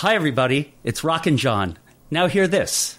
Hi, everybody. It's Rockin' John. Now, hear this.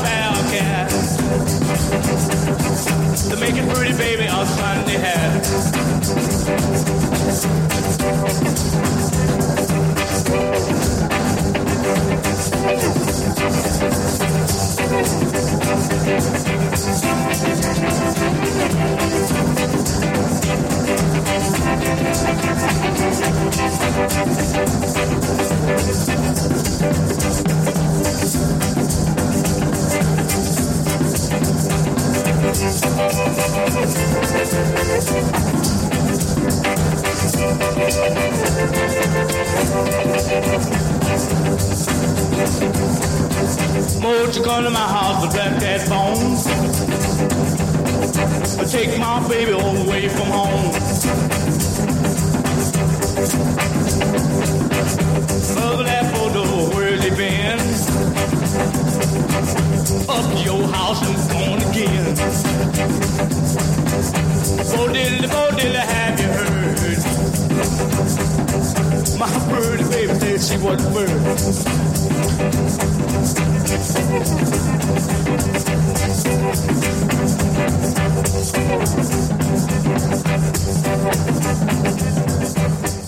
to make it pretty baby I'll of sandy hair. Thank Mold, you come to my house with black cat bones. I take my baby away from home. up your house and gone again. Bo Diddley, Bo Diddley, have you heard? My pretty baby said she was a bird. Thank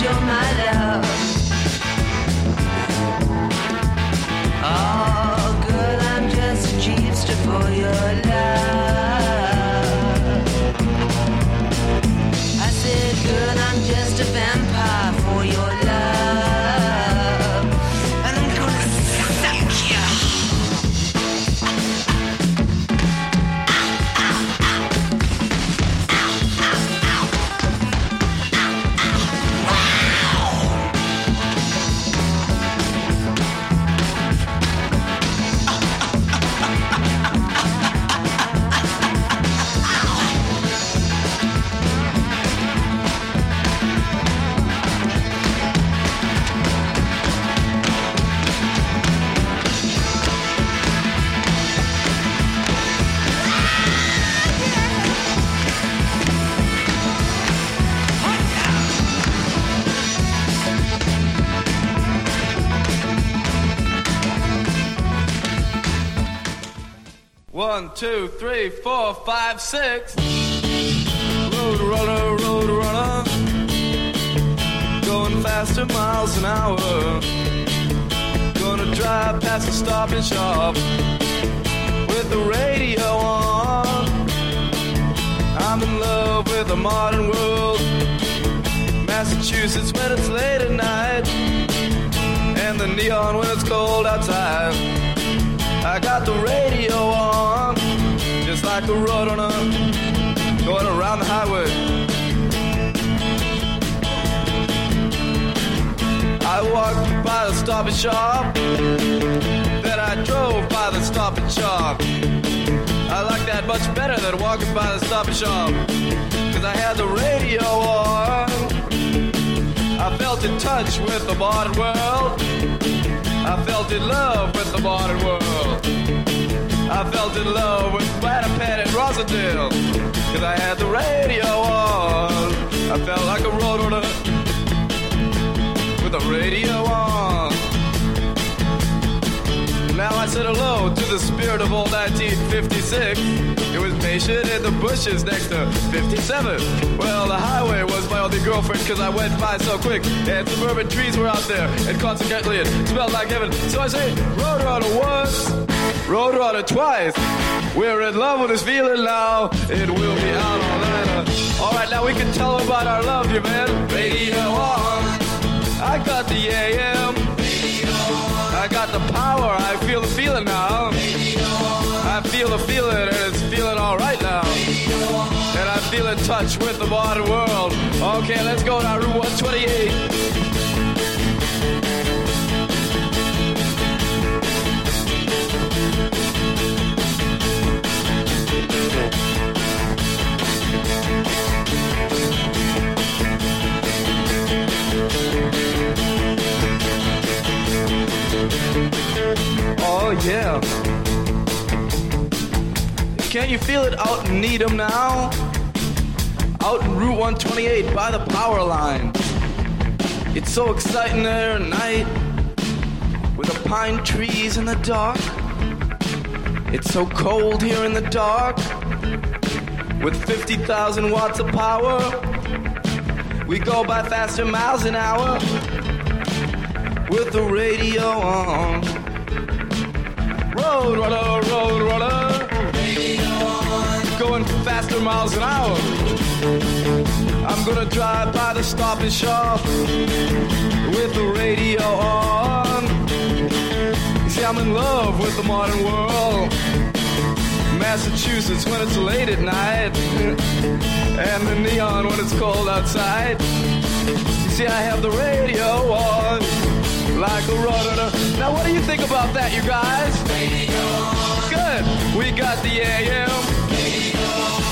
you're my love. Two, three, four, five, six. Road runner, road runner. Going faster miles an hour. Gonna drive past the stop and shop with the radio on. I'm in love with the modern world. Massachusetts when it's late at night. And the neon when it's cold outside. I got the radio on, like a road runner, going around the highway. I walked by the stop and shop, then I drove by the stop and shop. I like that much better than walking by the stop and shop, cause I had the radio on. I felt in touch with the modern world. I felt in love with the modern world. I felt in love with Winnipeg and Rosendale. Cause I had the radio on. I felt like a road runner with the radio on. Now I said hello to the spirit of old 1956. It was patient in the bushes next to 57. Well, the highway was my only girlfriend because I went by so quick. And suburban trees were out there, and consequently it smelled like heaven. So I say, Roadrunner once, Roadrunner twice. We're in love with this feeling now. It will be out all night. All right, now we can tell about our love, you man. Radio on. I got the AM. I got the power. I feel the feeling now. I feel the feeling, and it's feeling all right now. And I feel in touch with the modern world. Okay, let's go now, Route 128. Oh yeah. Can't you feel it out in Needham now? Out in Route 128 by the power line. It's so exciting there at night with the pine trees in the dark. It's so cold here in the dark with 50,000 watts of power. We go by faster miles an hour with the radio on. Road runner, road runner. Going faster miles an hour. I'm gonna drive by the stop and shop with the radio on. You see, I'm in love with the modern world. Massachusetts when it's late at night, and the neon when it's cold outside. You see, I have the radio on like a runner. Now, what do you think about that, you guys? Good. We got the AM.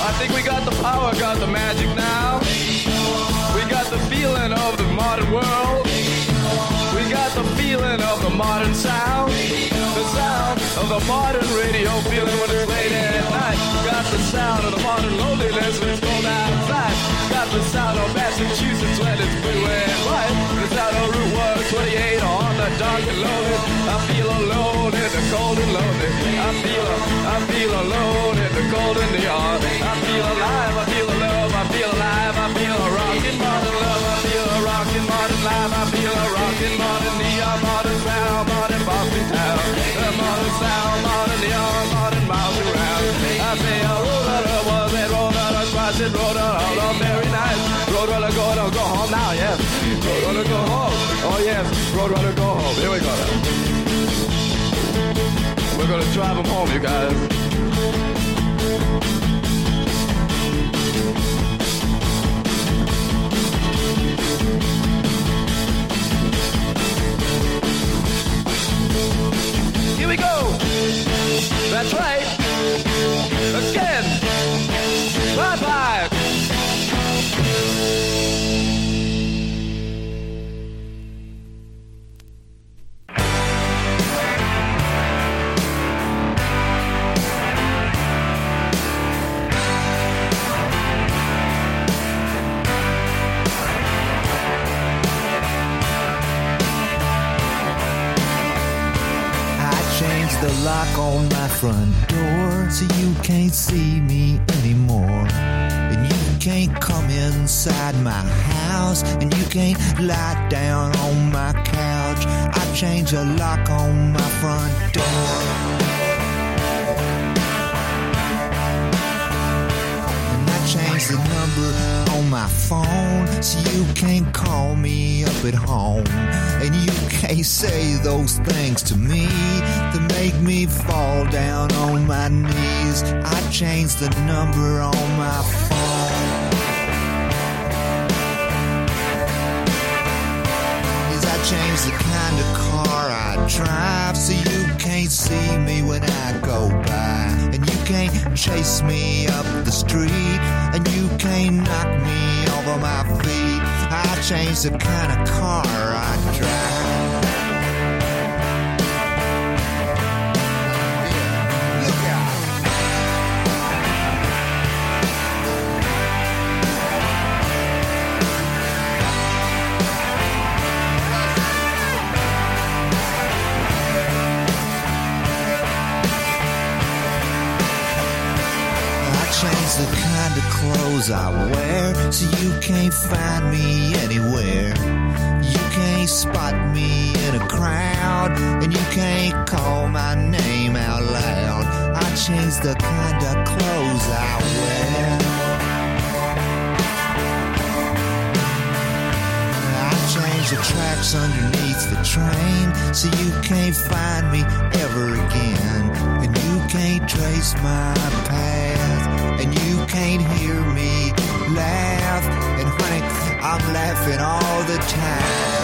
I think we got the power, got the magic now. We got the feeling of the modern world. We got the feeling of the modern sound. The sound of the modern radio feeling when it's late at night. Got the sound of the modern loneliness it's out of Massachusetts when it's blue and white. It's out on Route 128 on the dark and lonely. I feel alone in the cold and lonely. I feel, I feel alone in the cold and neon. I feel alive, I feel alive, I feel alive, I feel a rockin' modern love, I feel a rockin' modern life, I feel a rockin' modern neon, modern sound, modern Boston town, a modern sound, modern neon, modern miles around. I say, oh, I roll out of was and roll out of twice and roll out of Roadrunner, go, go, go home now, yes. Roadrunner, go home. Oh, yes. Roadrunner, go home. Here we go. We're gonna drive them home, you guys. Here we go. That's right. Again. Bye bye. The lock on my front door so you can't see me anymore. And you can't come inside my house and you can't lie down on my couch. I changed the lock on my front door. And I changed the number on my phone so you can't call me up at home. And you can't say those things to me that make me fall down on my knees. I changed the number on my phone. Changed the kind of car I drive so you can't see me when I go by. Can't chase me up the street. And you can't knock me over my feet. I changed the kind of car I drive. I changed the kind of clothes I wear. I changed the tracks underneath the train so you can't find me ever again. And you can't trace my path. And you can't hear me laugh. And honey, I'm laughing all the time.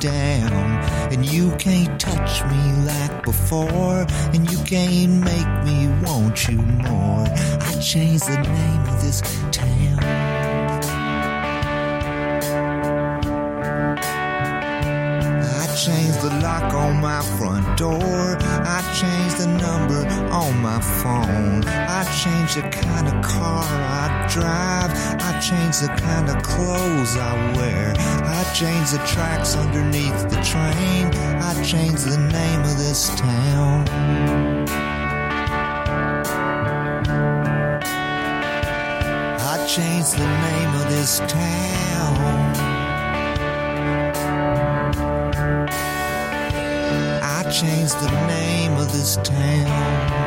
Down. And you can't touch me like before. And you can't make me want you more. I changed the name of this town. I changed the lock on my front door. I changed the number on my phone. I changed the kind of car I drive. I changed the kind of clothes I wear. I changed the tracks underneath the train. I changed the name of this town. I changed the name of this town. I changed the name of this town.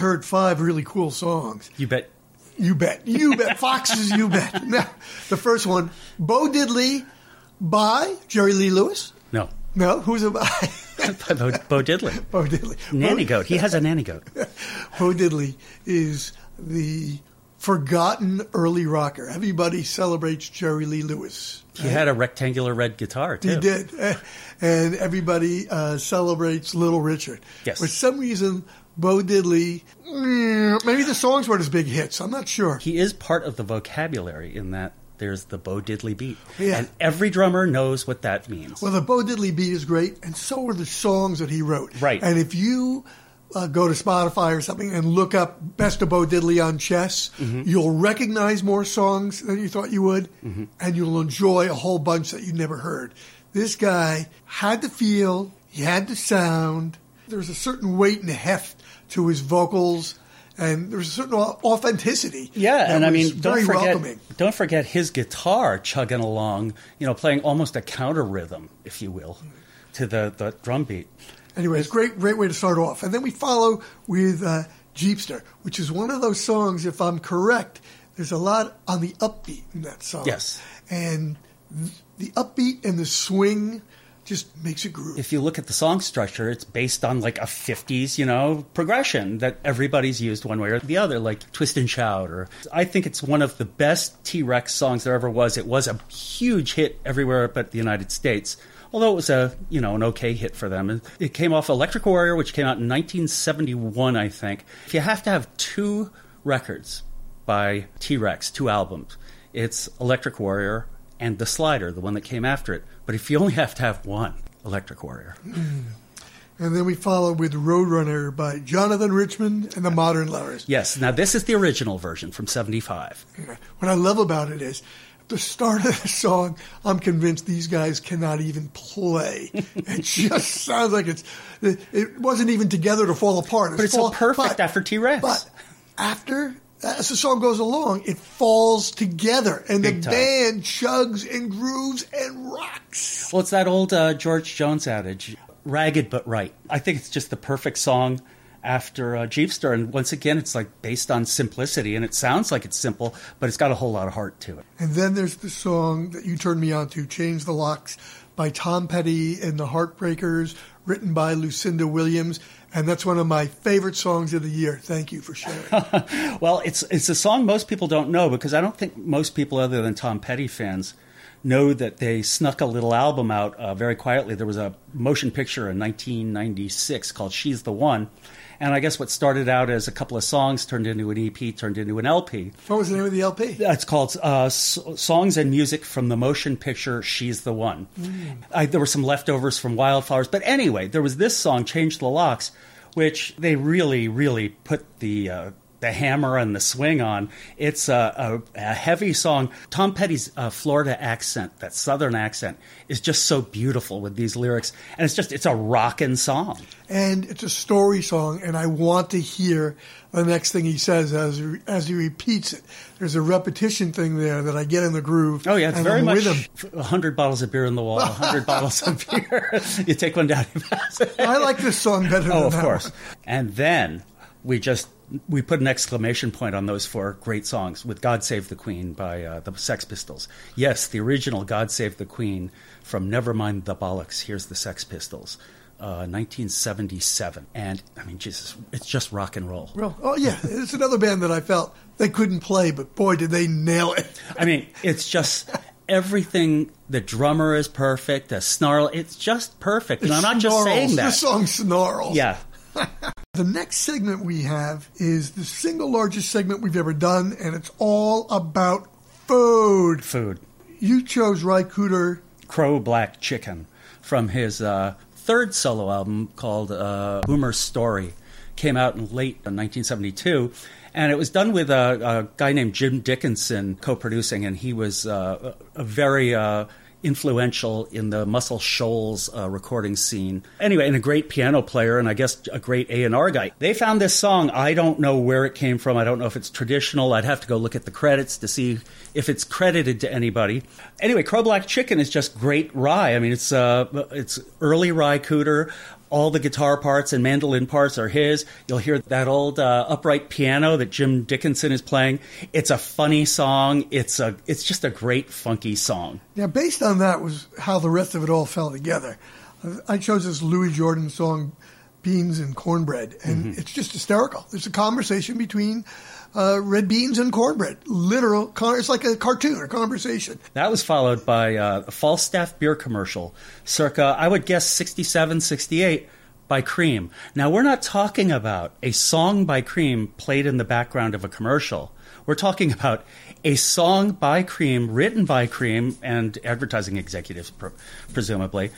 Heard five really cool songs. You bet. You bet. You bet. Foxes, you bet. Now, the first one, Bo Diddley by Jerry Lee Lewis. No. No, who's it by? Bo, Bo Diddley. Bo Diddley. Nanny goat. He has a nanny goat. Bo Diddley is the forgotten early rocker. Everybody celebrates Jerry Lee Lewis. He had a rectangular red guitar, too. He did. And everybody uh, celebrates Little Richard. Yes. For some reason, Bo Diddley, mm, maybe the songs weren't his big hits. I'm not sure. He is part of the vocabulary in that there's the Bo Diddley beat. Yeah. And every drummer knows what that means. Well, the Bo Diddley beat is great, and so are the songs that he wrote. Right. And if you uh, go to Spotify or something and look up Best of Bo Diddley on Chess, Mm-hmm. you'll recognize more songs than you thought you would, Mm-hmm. and you'll enjoy a whole bunch that you never heard. This guy had the feel, he had the sound. There was a certain weight and heft to his vocals, and there was a certain authenticity. Yeah, and I mean, don't forget, welcoming. don't forget his guitar chugging along, you know, playing almost a counter rhythm, if you will, to the, the drum beat. Anyways, great, great way to start off. And then we follow with uh, Jeepster, which is one of those songs, if I'm correct, there's a lot on the upbeat in that song. Yes. And th- the upbeat and the swing just makes it groove. If you look at the song structure, it's based on like a 50s, you know, progression that everybody's used one way or the other, like Twist and Shout. Or I think it's one of the best T Rex songs there ever was. It was a huge hit everywhere but the United States. Although it was a you know an okay hit for them, it came off Electric Warrior, which came out in 1971, I think. If you have to have two records by T Rex, two albums, it's Electric Warrior and The Slider, the one that came after it. But if you only have to have one, Electric Warrior. and then we follow with Roadrunner by Jonathan Richman and the Modern Lovers. Yes, now this is the original version from 75. What I love about it is at the start of the song, I'm convinced these guys cannot even play. it just sounds like it's it, it wasn't even together to fall apart. But it's so fall- perfect but- after T-Rex. But after as the song goes along, it falls together, and Big the time. band chugs and grooves and rocks. Well, it's that old uh, George Jones adage ragged but right. I think it's just the perfect song after uh, Jeepster. And once again, it's like based on simplicity, and it sounds like it's simple, but it's got a whole lot of heart to it. And then there's the song that you turned me on to, "Change the Locks" by Tom Petty and the Heartbreakers, written by Lucinda Williams, and that's one of my favorite songs of the year. Thank you for sharing. Well, it's it's a song most people don't know because I don't think most people other than Tom Petty fans know that they snuck a little album out uh, very quietly. There was a motion picture in 1996 called "She's the One," and I guess what started out as a couple of songs turned into an EP, turned into an LP. what was the name of the LP? It's called uh, S- Songs and Music from the Motion Picture She's the One. I, there were some leftovers from Wildflowers. But anyway, there was this song, Change the Locks, which they really, really put the. Uh, the hammer and the swing on. It's a, a, a heavy song. Tom Petty's uh, Florida accent, that southern accent, is just so beautiful with these lyrics, and it's just it's a rockin' song. and it's a story song, and I want to hear the next thing he says as as he repeats it. There's a repetition thing there that I get in the groove. Oh yeah, it's very I'm much a hundred bottles of beer in the wall, a hundred bottles of beer. you take one down, you pass it. I like this song better than Oh, of course. one. And then we just we put an exclamation point on those four great songs with "God Save the Queen" by uh, the Sex Pistols. Yes, the original "God Save the Queen" from Nevermind the Bollocks. Here's the Sex Pistols. Uh, 1977, and I mean, Jesus, it's just rock and roll. Well, oh yeah, it's another band that I felt they couldn't play, but boy, did they nail it. I mean, it's just everything. The drummer is perfect. The snarl, it's just perfect. And I'm not just saying that. The song snarls. Yeah, The next segment we have is the single largest segment we've ever done, and it's all about food. food. You chose Ry Cooder. Crow Black Chicken from his uh, third solo album called uh, Boomer's Story. Came out in late 1972. And it was done with a, a guy named Jim Dickinson co producing, and he was uh, a a very uh, influential in the Muscle Shoals uh, recording scene. Anyway, and a great piano player, and I guess a great A&R guy. They found this song. I don't know where it came from. I don't know if it's traditional. I'd have to go look at the credits to see if it's credited to anybody. Anyway, Crow Black Chicken is just great Ry. I mean, it's uh, it's early Ry Cooder. All the guitar parts and mandolin parts are his. You'll hear that old uh, upright piano that Jim Dickinson is playing. It's a funny song. It's a it's just a great funky song. Yeah, based on that was how the rest of it all fell together. I chose this Louis Jordan song, Beans and Cornbread, and it's just hysterical. There's a conversation between uh, red beans and cornbread. Literal, con- it's like a cartoon, a conversation. That was followed by uh, a Falstaff beer commercial, circa, I would guess, 67, 68, by Cream. Now, we're not talking about a song by Cream played in the background of a commercial. We're talking about a song by Cream, written by Cream and advertising executives, pr- presumably.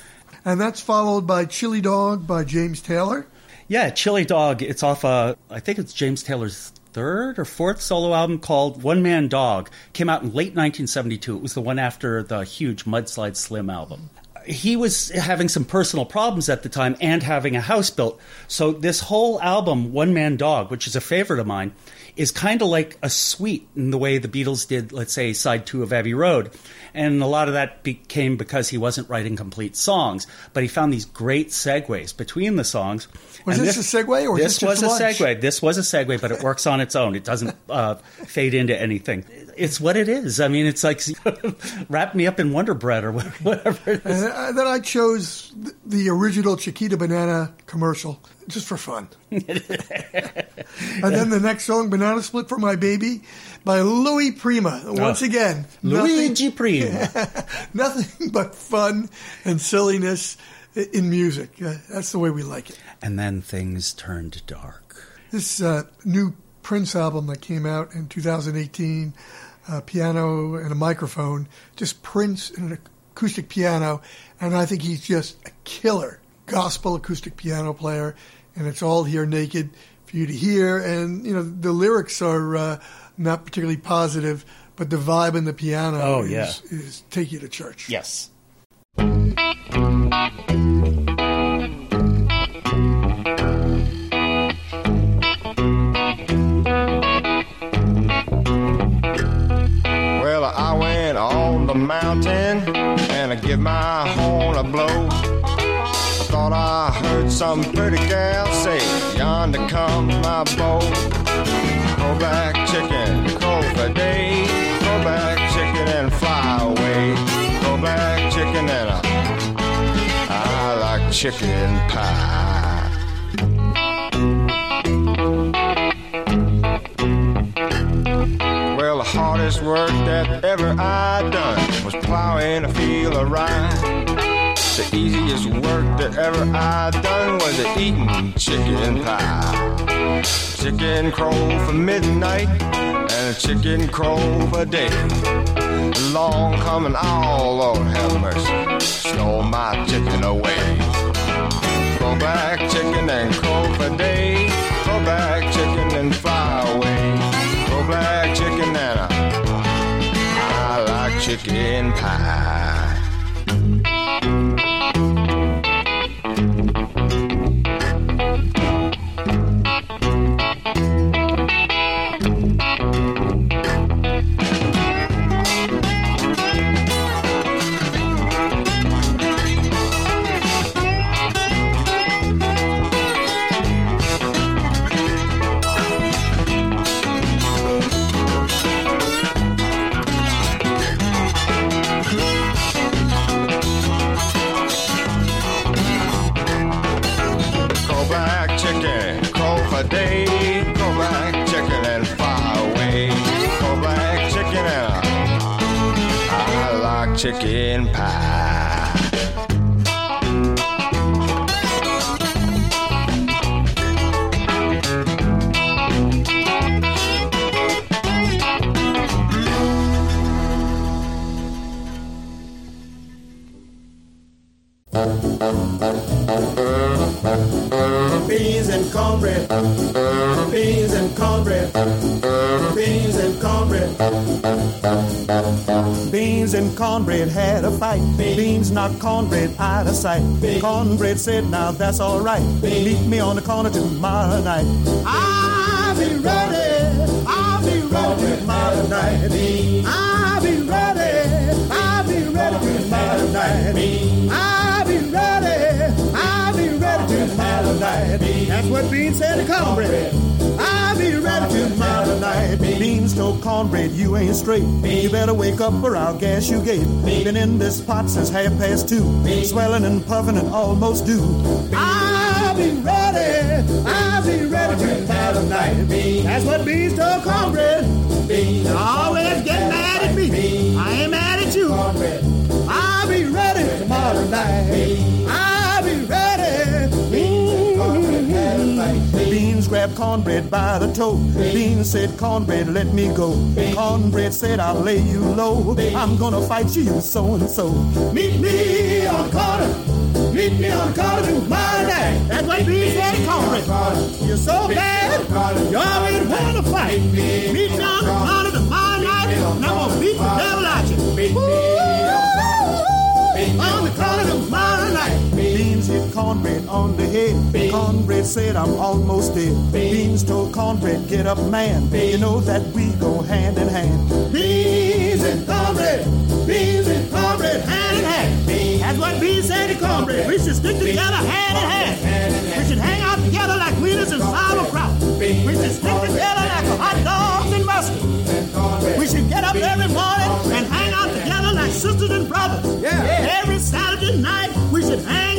And that's followed by Chili Dog by James Taylor. Yeah, Chili Dog. It's off. Uh, I think it's James Taylor's third or fourth solo album called One Man Dog. Came out in late 1972. It was the one after the huge Mudslide Slim album. He was having some personal problems at the time and having a house built. So this whole album, One Man Dog, which is a favorite of mine, is kind of like a suite in the way the Beatles did, let's say, side two of Abbey Road. And a lot of that became because he wasn't writing complete songs, but he found these great segues between the songs. Was And this a segue or this this was a lunch? segue. This was a segue, but it works on its own. It doesn't uh, fade into anything. It's what it is. I mean, it's like wrap me up in Wonder Bread or whatever it is. And uh, then I chose the original Chiquita Banana commercial just for fun. and then the next song, Banana Split for My Baby by Louis Prima. Once Oh. again, Luigi Prima. nothing but fun and silliness in music. Uh, that's the way we like it. and then things turned dark. This uh, new Prince album that came out in 2018, uh, piano and a microphone, just Prince and an acoustic piano, and I think he's just a killer gospel acoustic piano player, and it's all here naked for you to hear. And you know the lyrics are uh, not particularly positive, but the vibe in the piano Oh, is, yeah. is take you to church. Yes. Well, I went on the mountain I give my horn a blow. I Thought I heard some pretty gal say, Yonder come my beau. Go back, chicken, crow for day. Go back, chicken, and fly away. Go back, chicken, and I, I like chicken pie. Hardest work that ever I done was plowing a field of rye. The easiest work that ever I done was eating chicken pie. Chicken crow for midnight and a chicken crow for day. Long coming, oh Lord have mercy, stole my chicken away. Go back, chicken, and crow for day. Go back, chicken, and fly away. Chicken pie. Beans and cornbread. Beans and cornbread. Beans and cornbread. Beans and cornbread had a fight. Beans knocked cornbread out of sight. Cornbread said, Now that's all right. Meet me on the corner tomorrow night. I'll be ready. I'll be ready tomorrow night. I'll be ready. I'll be ready tomorrow night. Said to cornbread. I'll be ready tomorrow night. Beans told cornbread, you ain't straight. You better wake up or I'll gas you gate. Been in this pot since half past two. Swelling and puffing and almost due. I'll be ready. I'll be ready tomorrow night. That's what Beans told cornbread. Beans always get mad at me. I ain't mad at you. I'll be ready tomorrow night. Beans grabbed cornbread by the toe. Beans said, Cornbread, let me go. Cornbread said, I'll lay you low. I'm gonna fight you, you so and so. Meet me on the corner. Meet me on the corner tomorrow. That's what Beans said cornbread. You're so bad, you always want to fight. Meet me on the corner tomorrow night, and I'm gonna beat the devil out you. Woo! On the corner cornbread on the head. Cornbread said, I'm almost dead. Beans told cornbread, get up, man. You know that we go hand in hand. Beans and cornbread. Beans and cornbread, hand in hand. That's what Beans said to cornbread. We should stick together hand in hand. We should hang out together like wieners and sauerkraut. We should stick together like hot dogs and mustard. We should get up every morning and hang out together like sisters and brothers. Yeah. Every Saturday night we should hang out like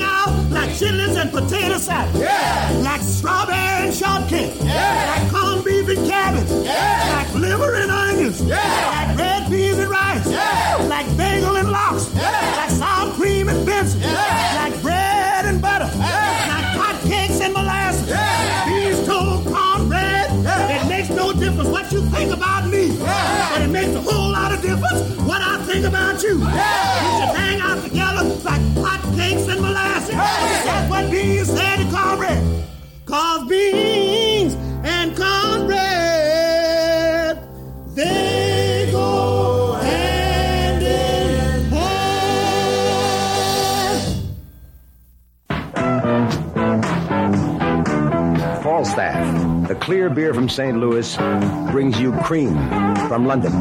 chitlins and potato salad. Yeah. Like strawberry and shortcake. Yeah. Like corned beef and cabbage. Yeah. Like liver and onions. Yeah. Like red peas and rice. Yeah. Like bagel and lox. Yeah. Like sour cream and Benson. Yeah. Like bread and butter. Yeah. Like hot cakes and molasses. Yeah. These told cornbread. Yeah. It makes no difference what you think about me. Yeah. But it makes a whole lot of difference what I think about you. Yeah. We should hang out hot cakes and molasses. Yeah. That's what beans said to cornbread. Cause beans and cornbread, they go hand in hand. Falstaff, the clear beer from St. Louis, brings you cream from London.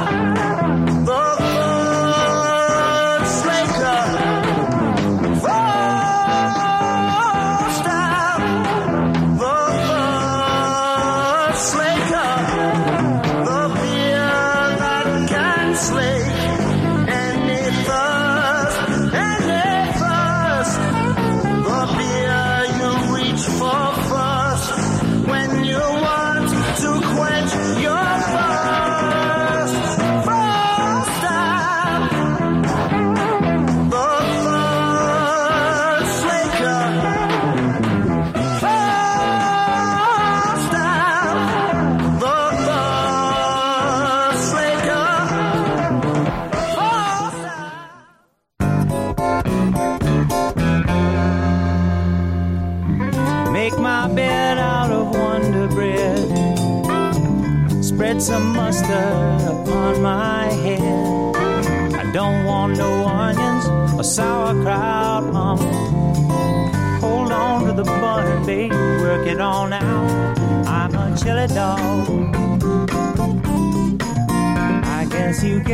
When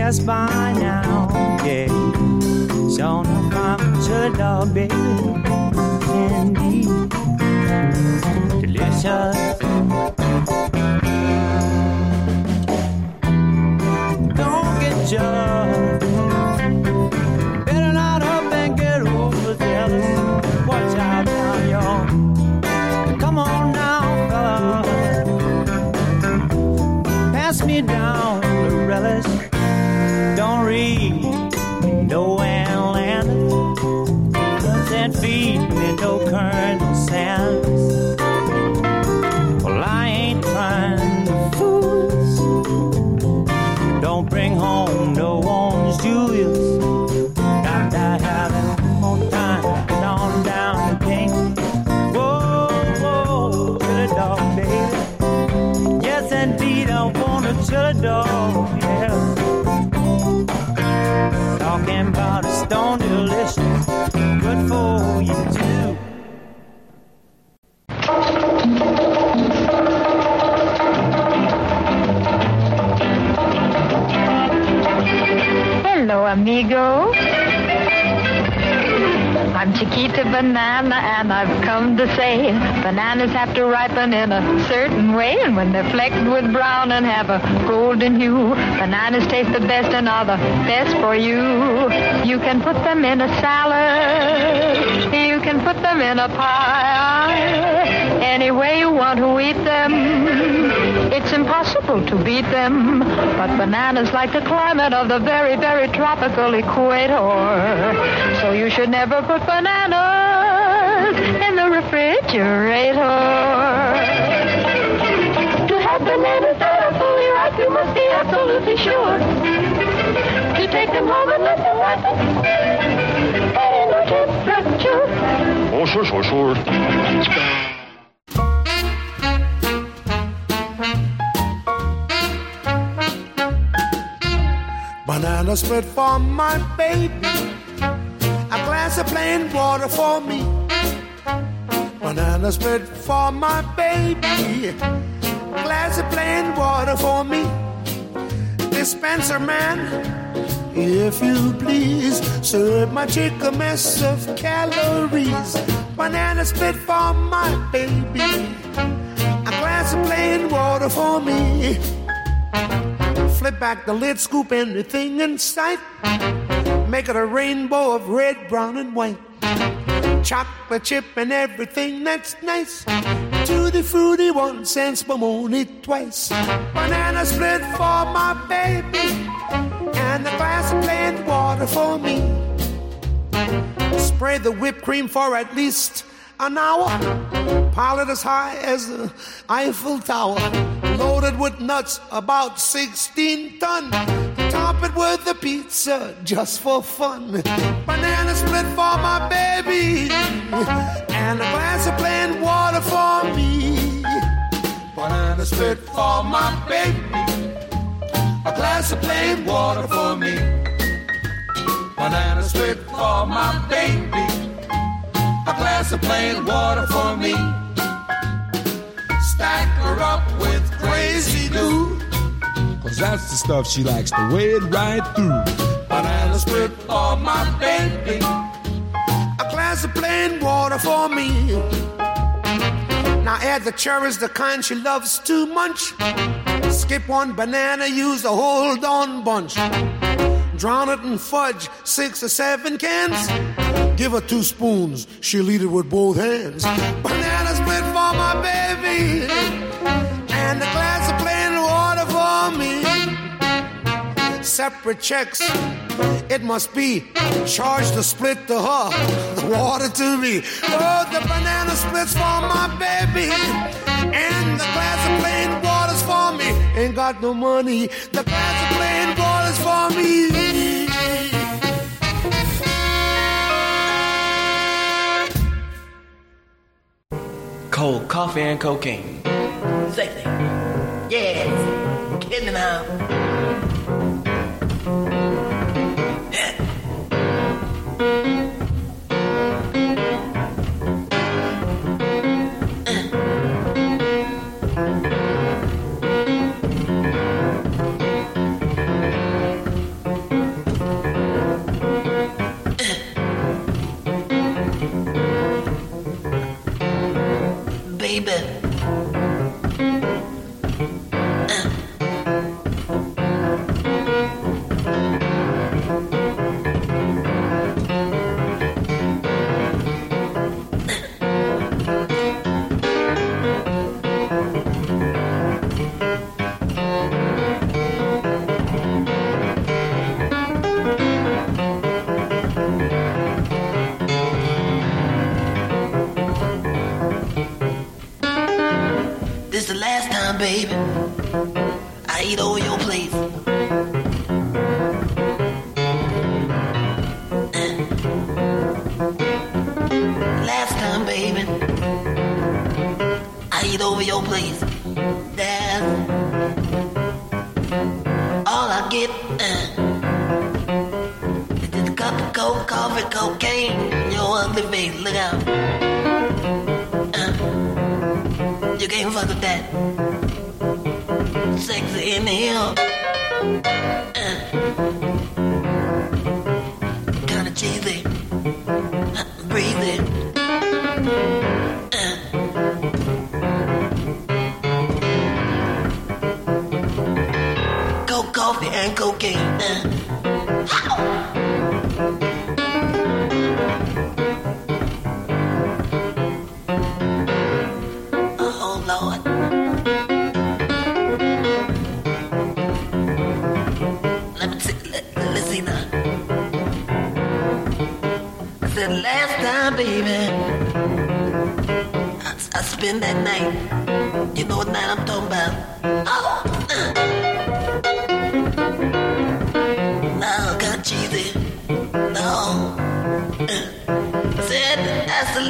guess by now, yeah. Sure enough, I'm a chili dog, banana, and I've come to say bananas have to ripen in a certain way, and when they're flecked with brown and have a golden hue, bananas taste the best and are the best for you. You can put them in a salad, you can put them in a pie, any way you want to eat them. It's impossible to beat them, but bananas like the climate of the very, very tropical equator. So you should never put bananas in the refrigerator. To have bananas that are fully ripe, you must be absolutely sure to take them home and let them ripen at indoor temperature. Oh, sure, sure, sure. Banana split for my baby. A glass of plain water for me. Banana split for my baby. Glass of plain water for me. Dispenser man, if you please, serve my chick a mess of calories. Banana split for my baby. A glass of plain water for me. Flip back the lid, scoop anything in sight. Make it a rainbow of red, brown, and white. Chocolate chip and everything that's nice. Tutti fruity, one cent, spumoni twice. Banana split for my baby. And a glass of plain water for me. Spray the whipped cream for at least an hour. Pile it as high as the Eiffel Tower. Loaded with nuts, about 16 ton. Top it with a pizza just for fun. Banana split for my baby. And a glass of plain water for me. Banana split for my baby. A glass of plain water for me. Banana split for my baby a glass of plain water for me. Stack her up with crazy glue. Cause that's the stuff she likes to wade right through. Banana split for my baby. A glass of plain water for me. Now add the cherries, the kind she loves to munch. Skip one banana, use a whole darn bunch. Drown it in fudge, six or seven cans. Give her two spoons, she'll eat it with both hands. Banana split for my baby, and a glass of plain water for me. Separate checks, it must be. Charge the split to her, the water to me. Oh, the banana splits for my baby, and the glass of plain water's for me. Ain't got no money, the glass of plain water's for me. Cold coffee and cocaine. Sexy. Yes. Me now.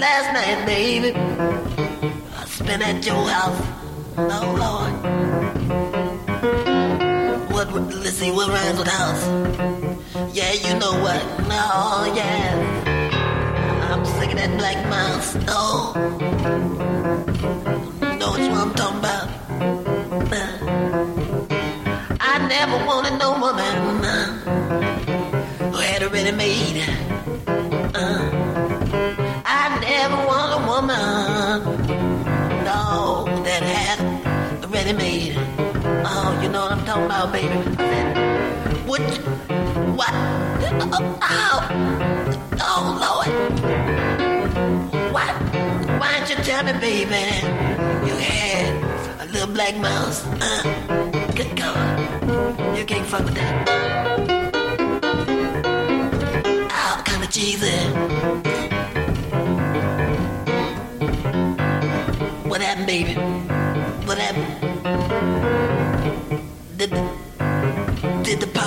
Last night, baby. I spent at your house. No, Lord. What, would- let's see, what rhymes with house? Yeah, you know what? No, yeah. I'm sick of that black mouse. No. You know one I'm talking about? I never wanted no woman who had a ready made. What? What? Oh, oh Lord. What? Why don't you tell me, baby? You had a little black mouse. Uh, good God. You can't fuck with that. Oh, kind of cheesy. What happened, baby?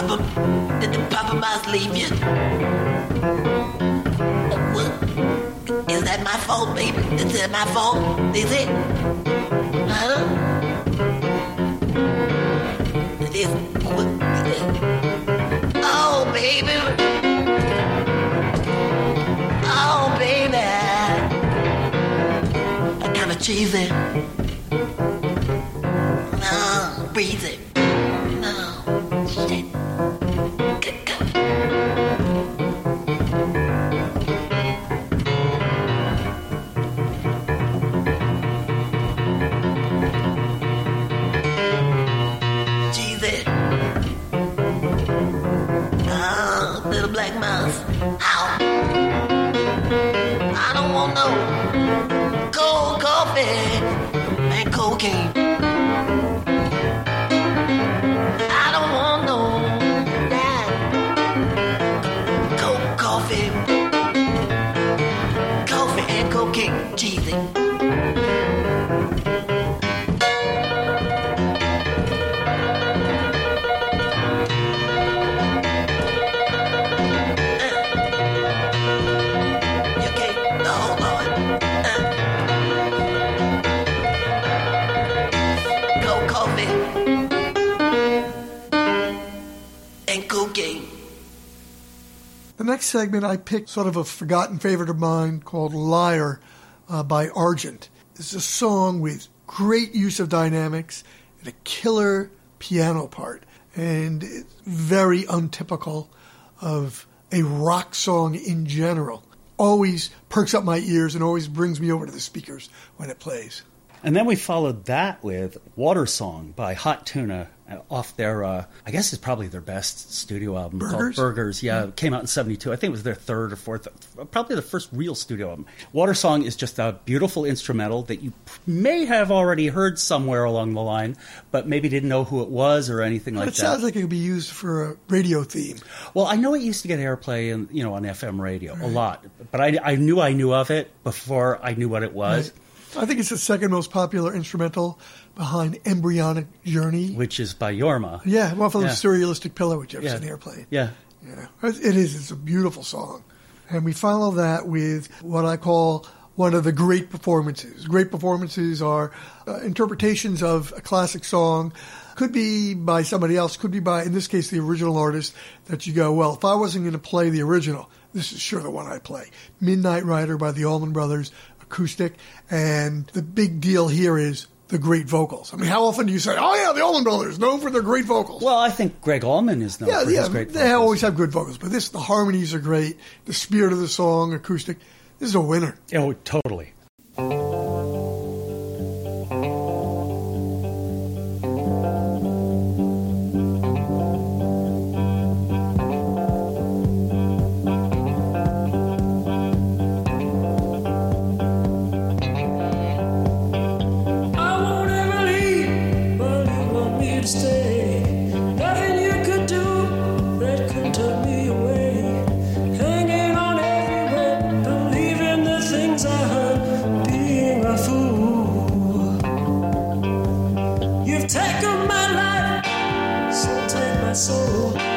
Papa did the papa mouse leave you? What? Is that my fault, baby? Is that my fault? Is it? Huh? Oh, baby. Oh, baby. I kind of cheesy. No, breezy. No, and segment I picked sort of a forgotten favorite of mine called Liar uh, by Argent. It's a song with great use of dynamics and a killer piano part. And it's very untypical of a rock song in general. Always perks up my ears and always brings me over to the speakers when it plays. And then we followed that with Water Song by Hot Tuna off their, uh, I guess it's probably their best studio album Burgers? called Burgers. Yeah, it came out in 72. I think it was their third or fourth, probably the first real studio album. Water Song is just a beautiful instrumental that you may have already heard somewhere along the line, but maybe didn't know who it was or anything like that. it sounds like it could be used for a radio theme. Well, I know it used to get airplay, in, you know, on FM radio a lot, but I, I knew I knew of it before I knew what it was. Right. I think it's the second most popular instrumental behind Embryonic Journey. Which is by Jorma. Yeah, well, for the surrealistic pillow with Jefferson Yeah. Airplane. Yeah. Yeah, it it is. It's a beautiful song. And we follow that with what I call one of the great performances. Great performances are uh, interpretations of a classic song. Could be by somebody else, could be by, in this case, the original artist that you go, well, if I wasn't going to play the original, this is sure the one I play. Midnight Rider by the Allman Brothers, acoustic. And the big deal here is the great vocals. I mean, how often do you say, oh, yeah, the Allman Brothers, known for their great vocals? Well, I think Gregg Allman is known yeah, for yeah, his great they vocals. always have good vocals, but this the harmonies are great. The spirit of the song, acoustic. This is a winner. Oh, totally. sou.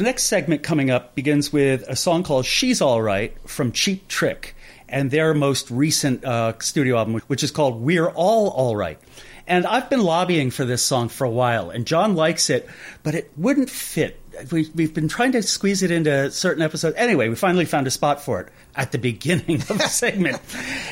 The next segment coming up begins with a song called She's All Right from Cheap Trick and their most recent uh, studio album, which is called We're All All Right. And I've been lobbying for this song for a while, and John likes it, but it wouldn't fit. We, we've been trying to squeeze it into certain episodes. Anyway, we finally found a spot for it at the beginning of the segment.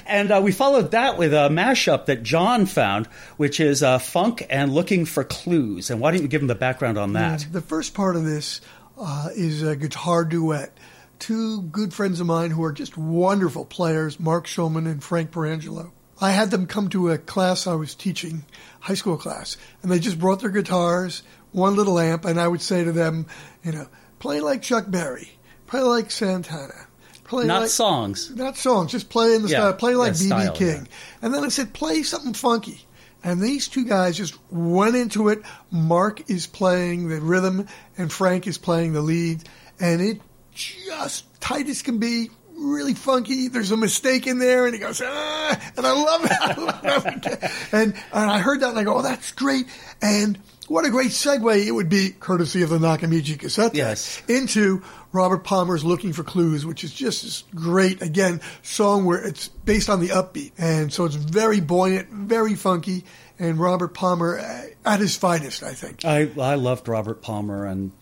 And uh, we followed that with a mashup that John found, which is uh, Funk and Looking for Clues. And why don't you give him the background on that? The first part of this uh, is a guitar duet. Two good friends of mine who are just wonderful players, Marc Shulman and Frank Perangelo. I had them come to a class I was teaching, high school class, and they just brought their guitars, one little amp, and I would say to them, you know, play like Chuck Berry, play like Santana, play Not like, songs. not songs, just play in the Yeah, style, play like BB King. And then I said, play something funky. And these two guys just went into it. Mark is playing the rhythm, and Frank is playing the lead, and it just tight as can be. Really funky. There's a mistake in there, and he goes, ah, and I love it. I love it. And, and I heard that, and I go, oh, that's great. And what a great segue it would be, courtesy of the Nakamichi cassette, Yes. into Robert Palmer's "Looking for Clues," which is just this great, again, song where it's based on the upbeat, and so it's very buoyant, very funky, and Robert Palmer uh, at his finest, I think. I I loved Robert Palmer, and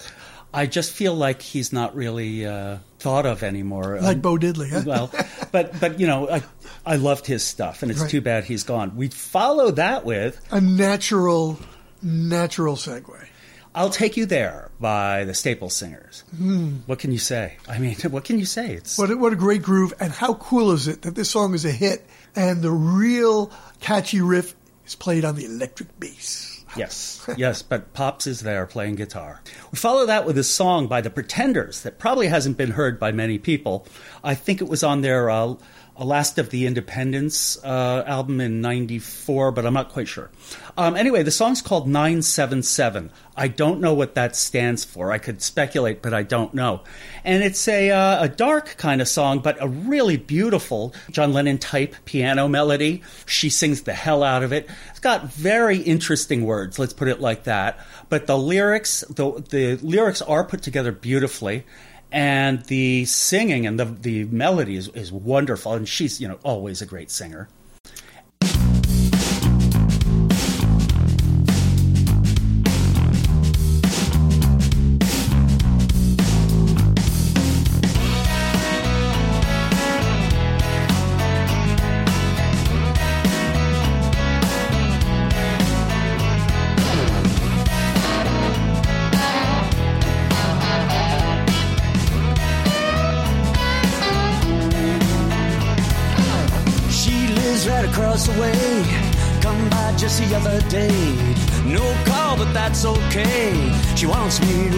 I just feel like he's not really uh, thought of anymore. Like Um, Bo Diddley, huh? well, but but you know, I I loved his stuff, and it's Right. too bad he's gone. We follow that with A natural, natural segue. "I'll Take You There" by the Staple Singers. Hmm. What can you say? I mean, what can you say? It's What a, what a great groove, and how cool is it that this song is a hit, and the real catchy riff is played on the electric bass. Yes, yes, but Pops is there playing guitar. We follow that with a song by the Pretenders that probably hasn't been heard by many people. I think it was on their uh, Last of the Independents uh, album in 94, but I'm not quite sure. Um, anyway, the song's called 977. I don't know what that stands for. I could speculate, but I don't know. And it's a, uh, a dark kind of song, but a really beautiful John Lennon type piano melody. She sings the hell out of it. It's got very interesting words, let's put it like that. But the lyrics, the, the lyrics are put together beautifully and the singing and the the melody is, is wonderful. And she's you know always a great singer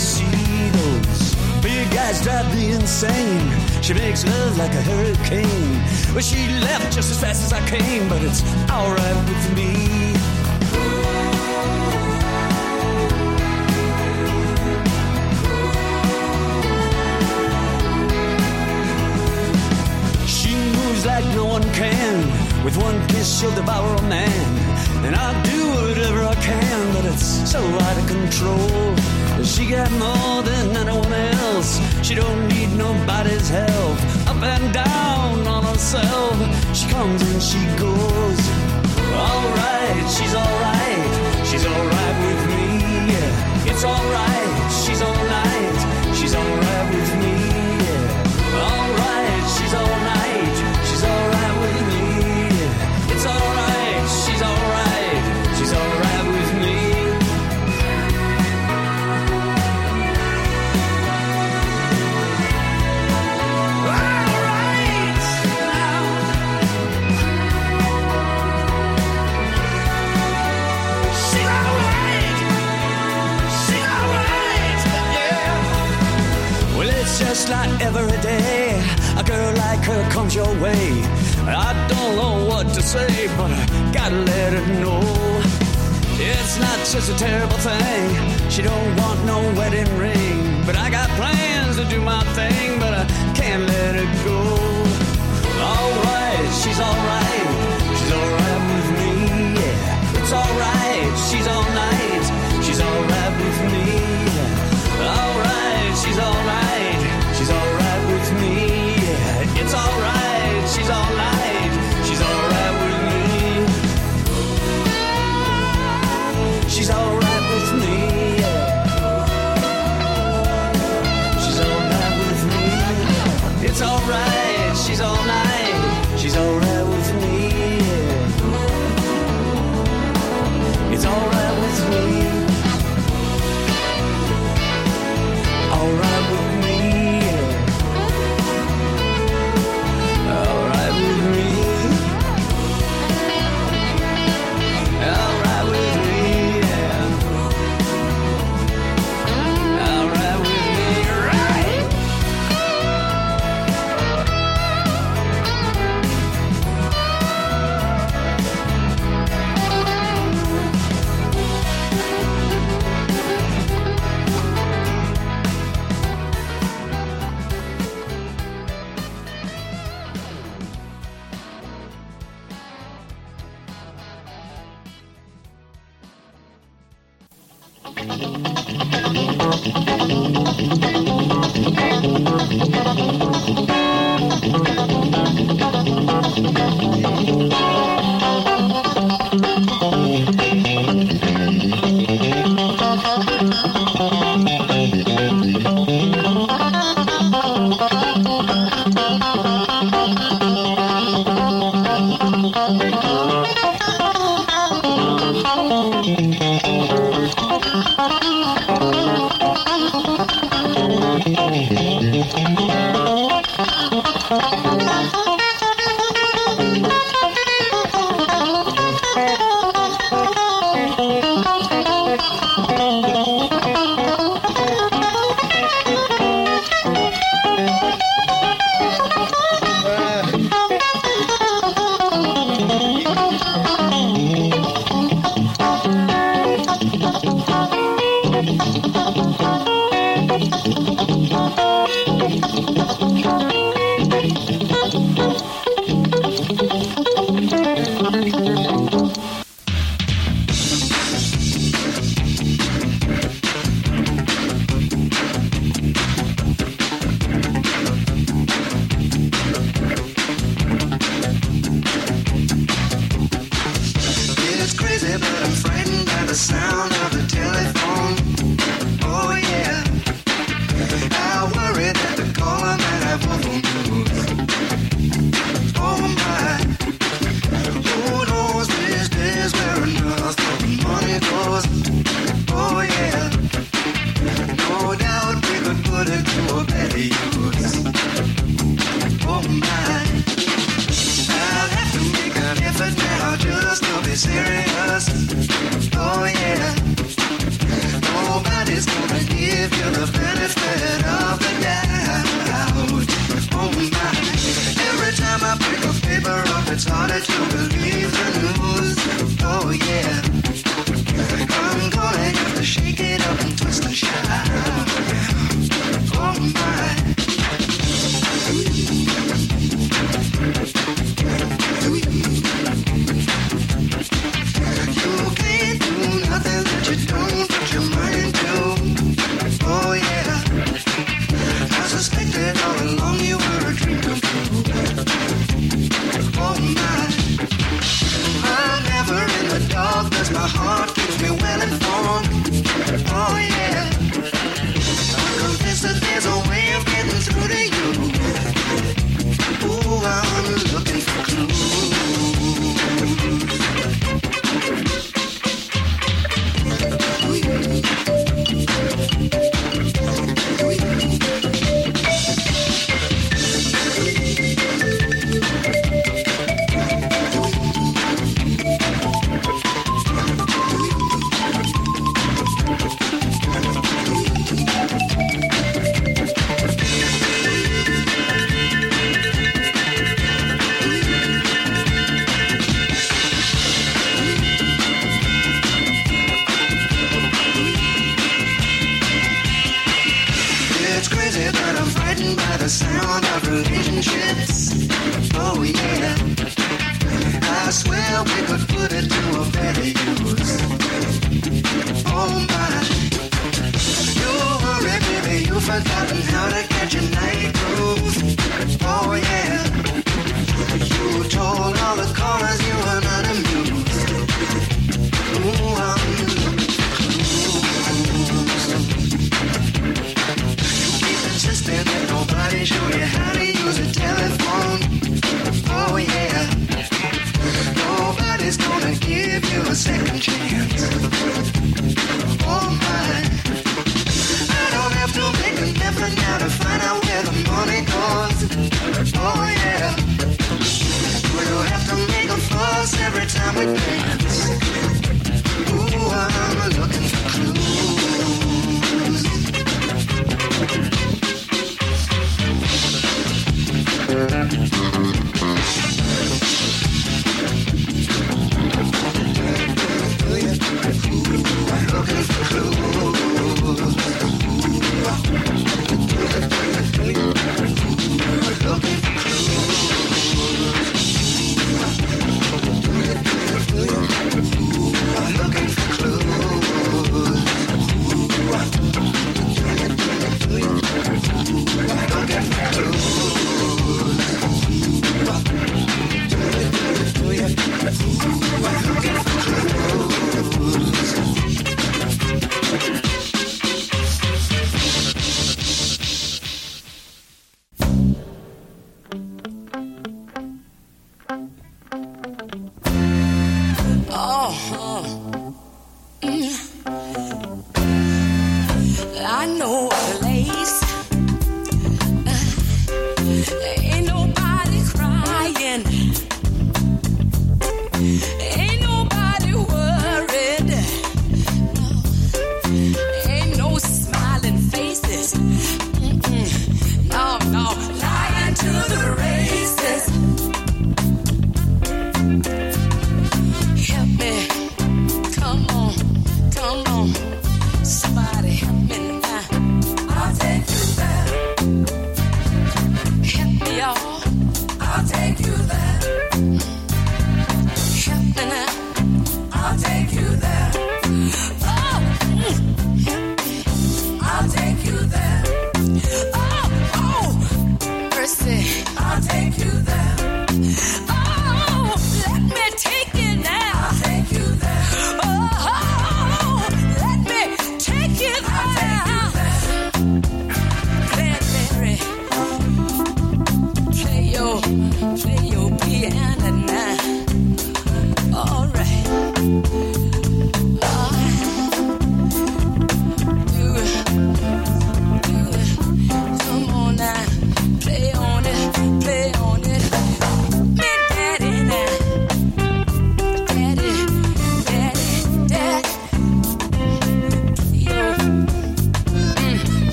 those big guys drive me insane. She makes love like a hurricane. Well, she left just as fast as I came, but it's alright with me. She moves like no one can. With one kiss, she'll devour a man. And I'll do whatever I can, but it's so out of control. She got more than anyone else. She don't need nobody's help. Up and down on herself. She comes and she goes. Alright, she's alright. She's alright with me. It's alright. She's alright.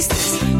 Smiling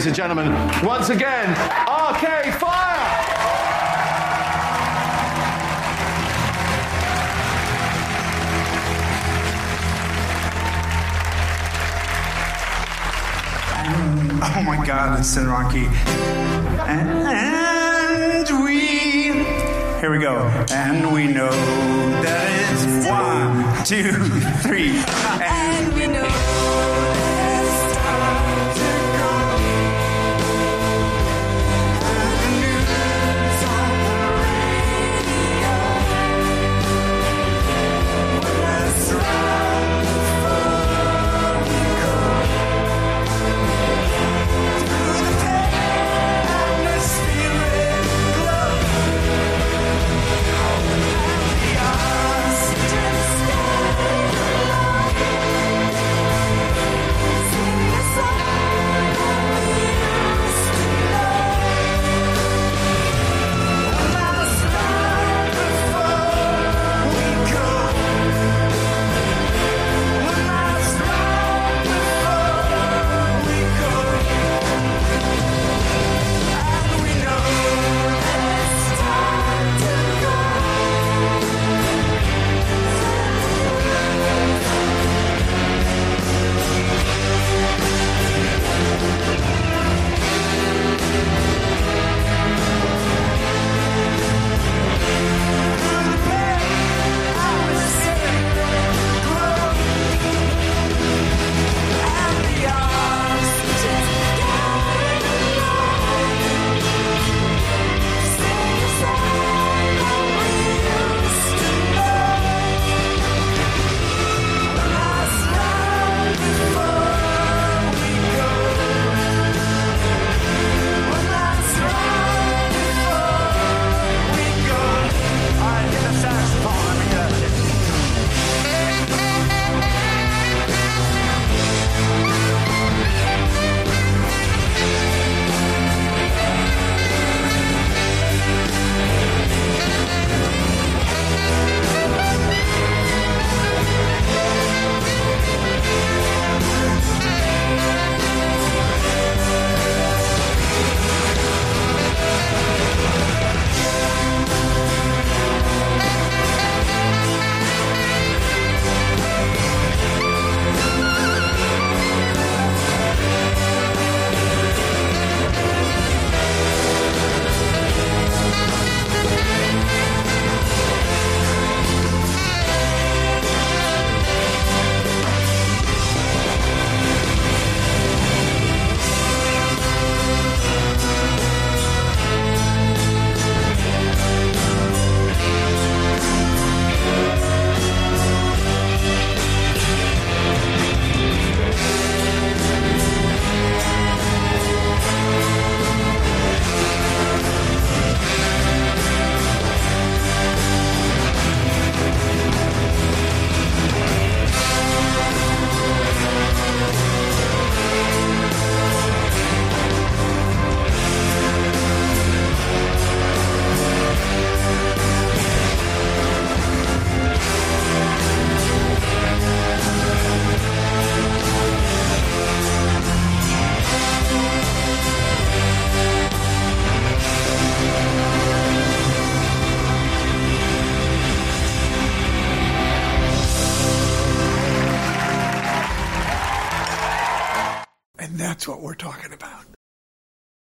ladies and gentlemen, once again, Arcade Fire! Oh my God, it's Sinraki. And we. Here we go. And we know that it's one, two, three.